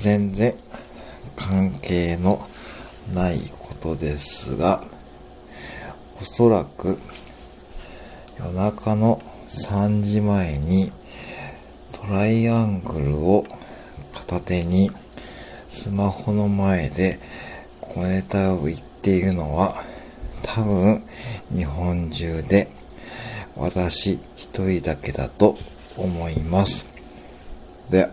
全然関係のないことですが、おそらく夜中の3時前にトライアングルを片手にスマホの前で小ネタを言っているのは多分日本中で私一人だけだと思います。で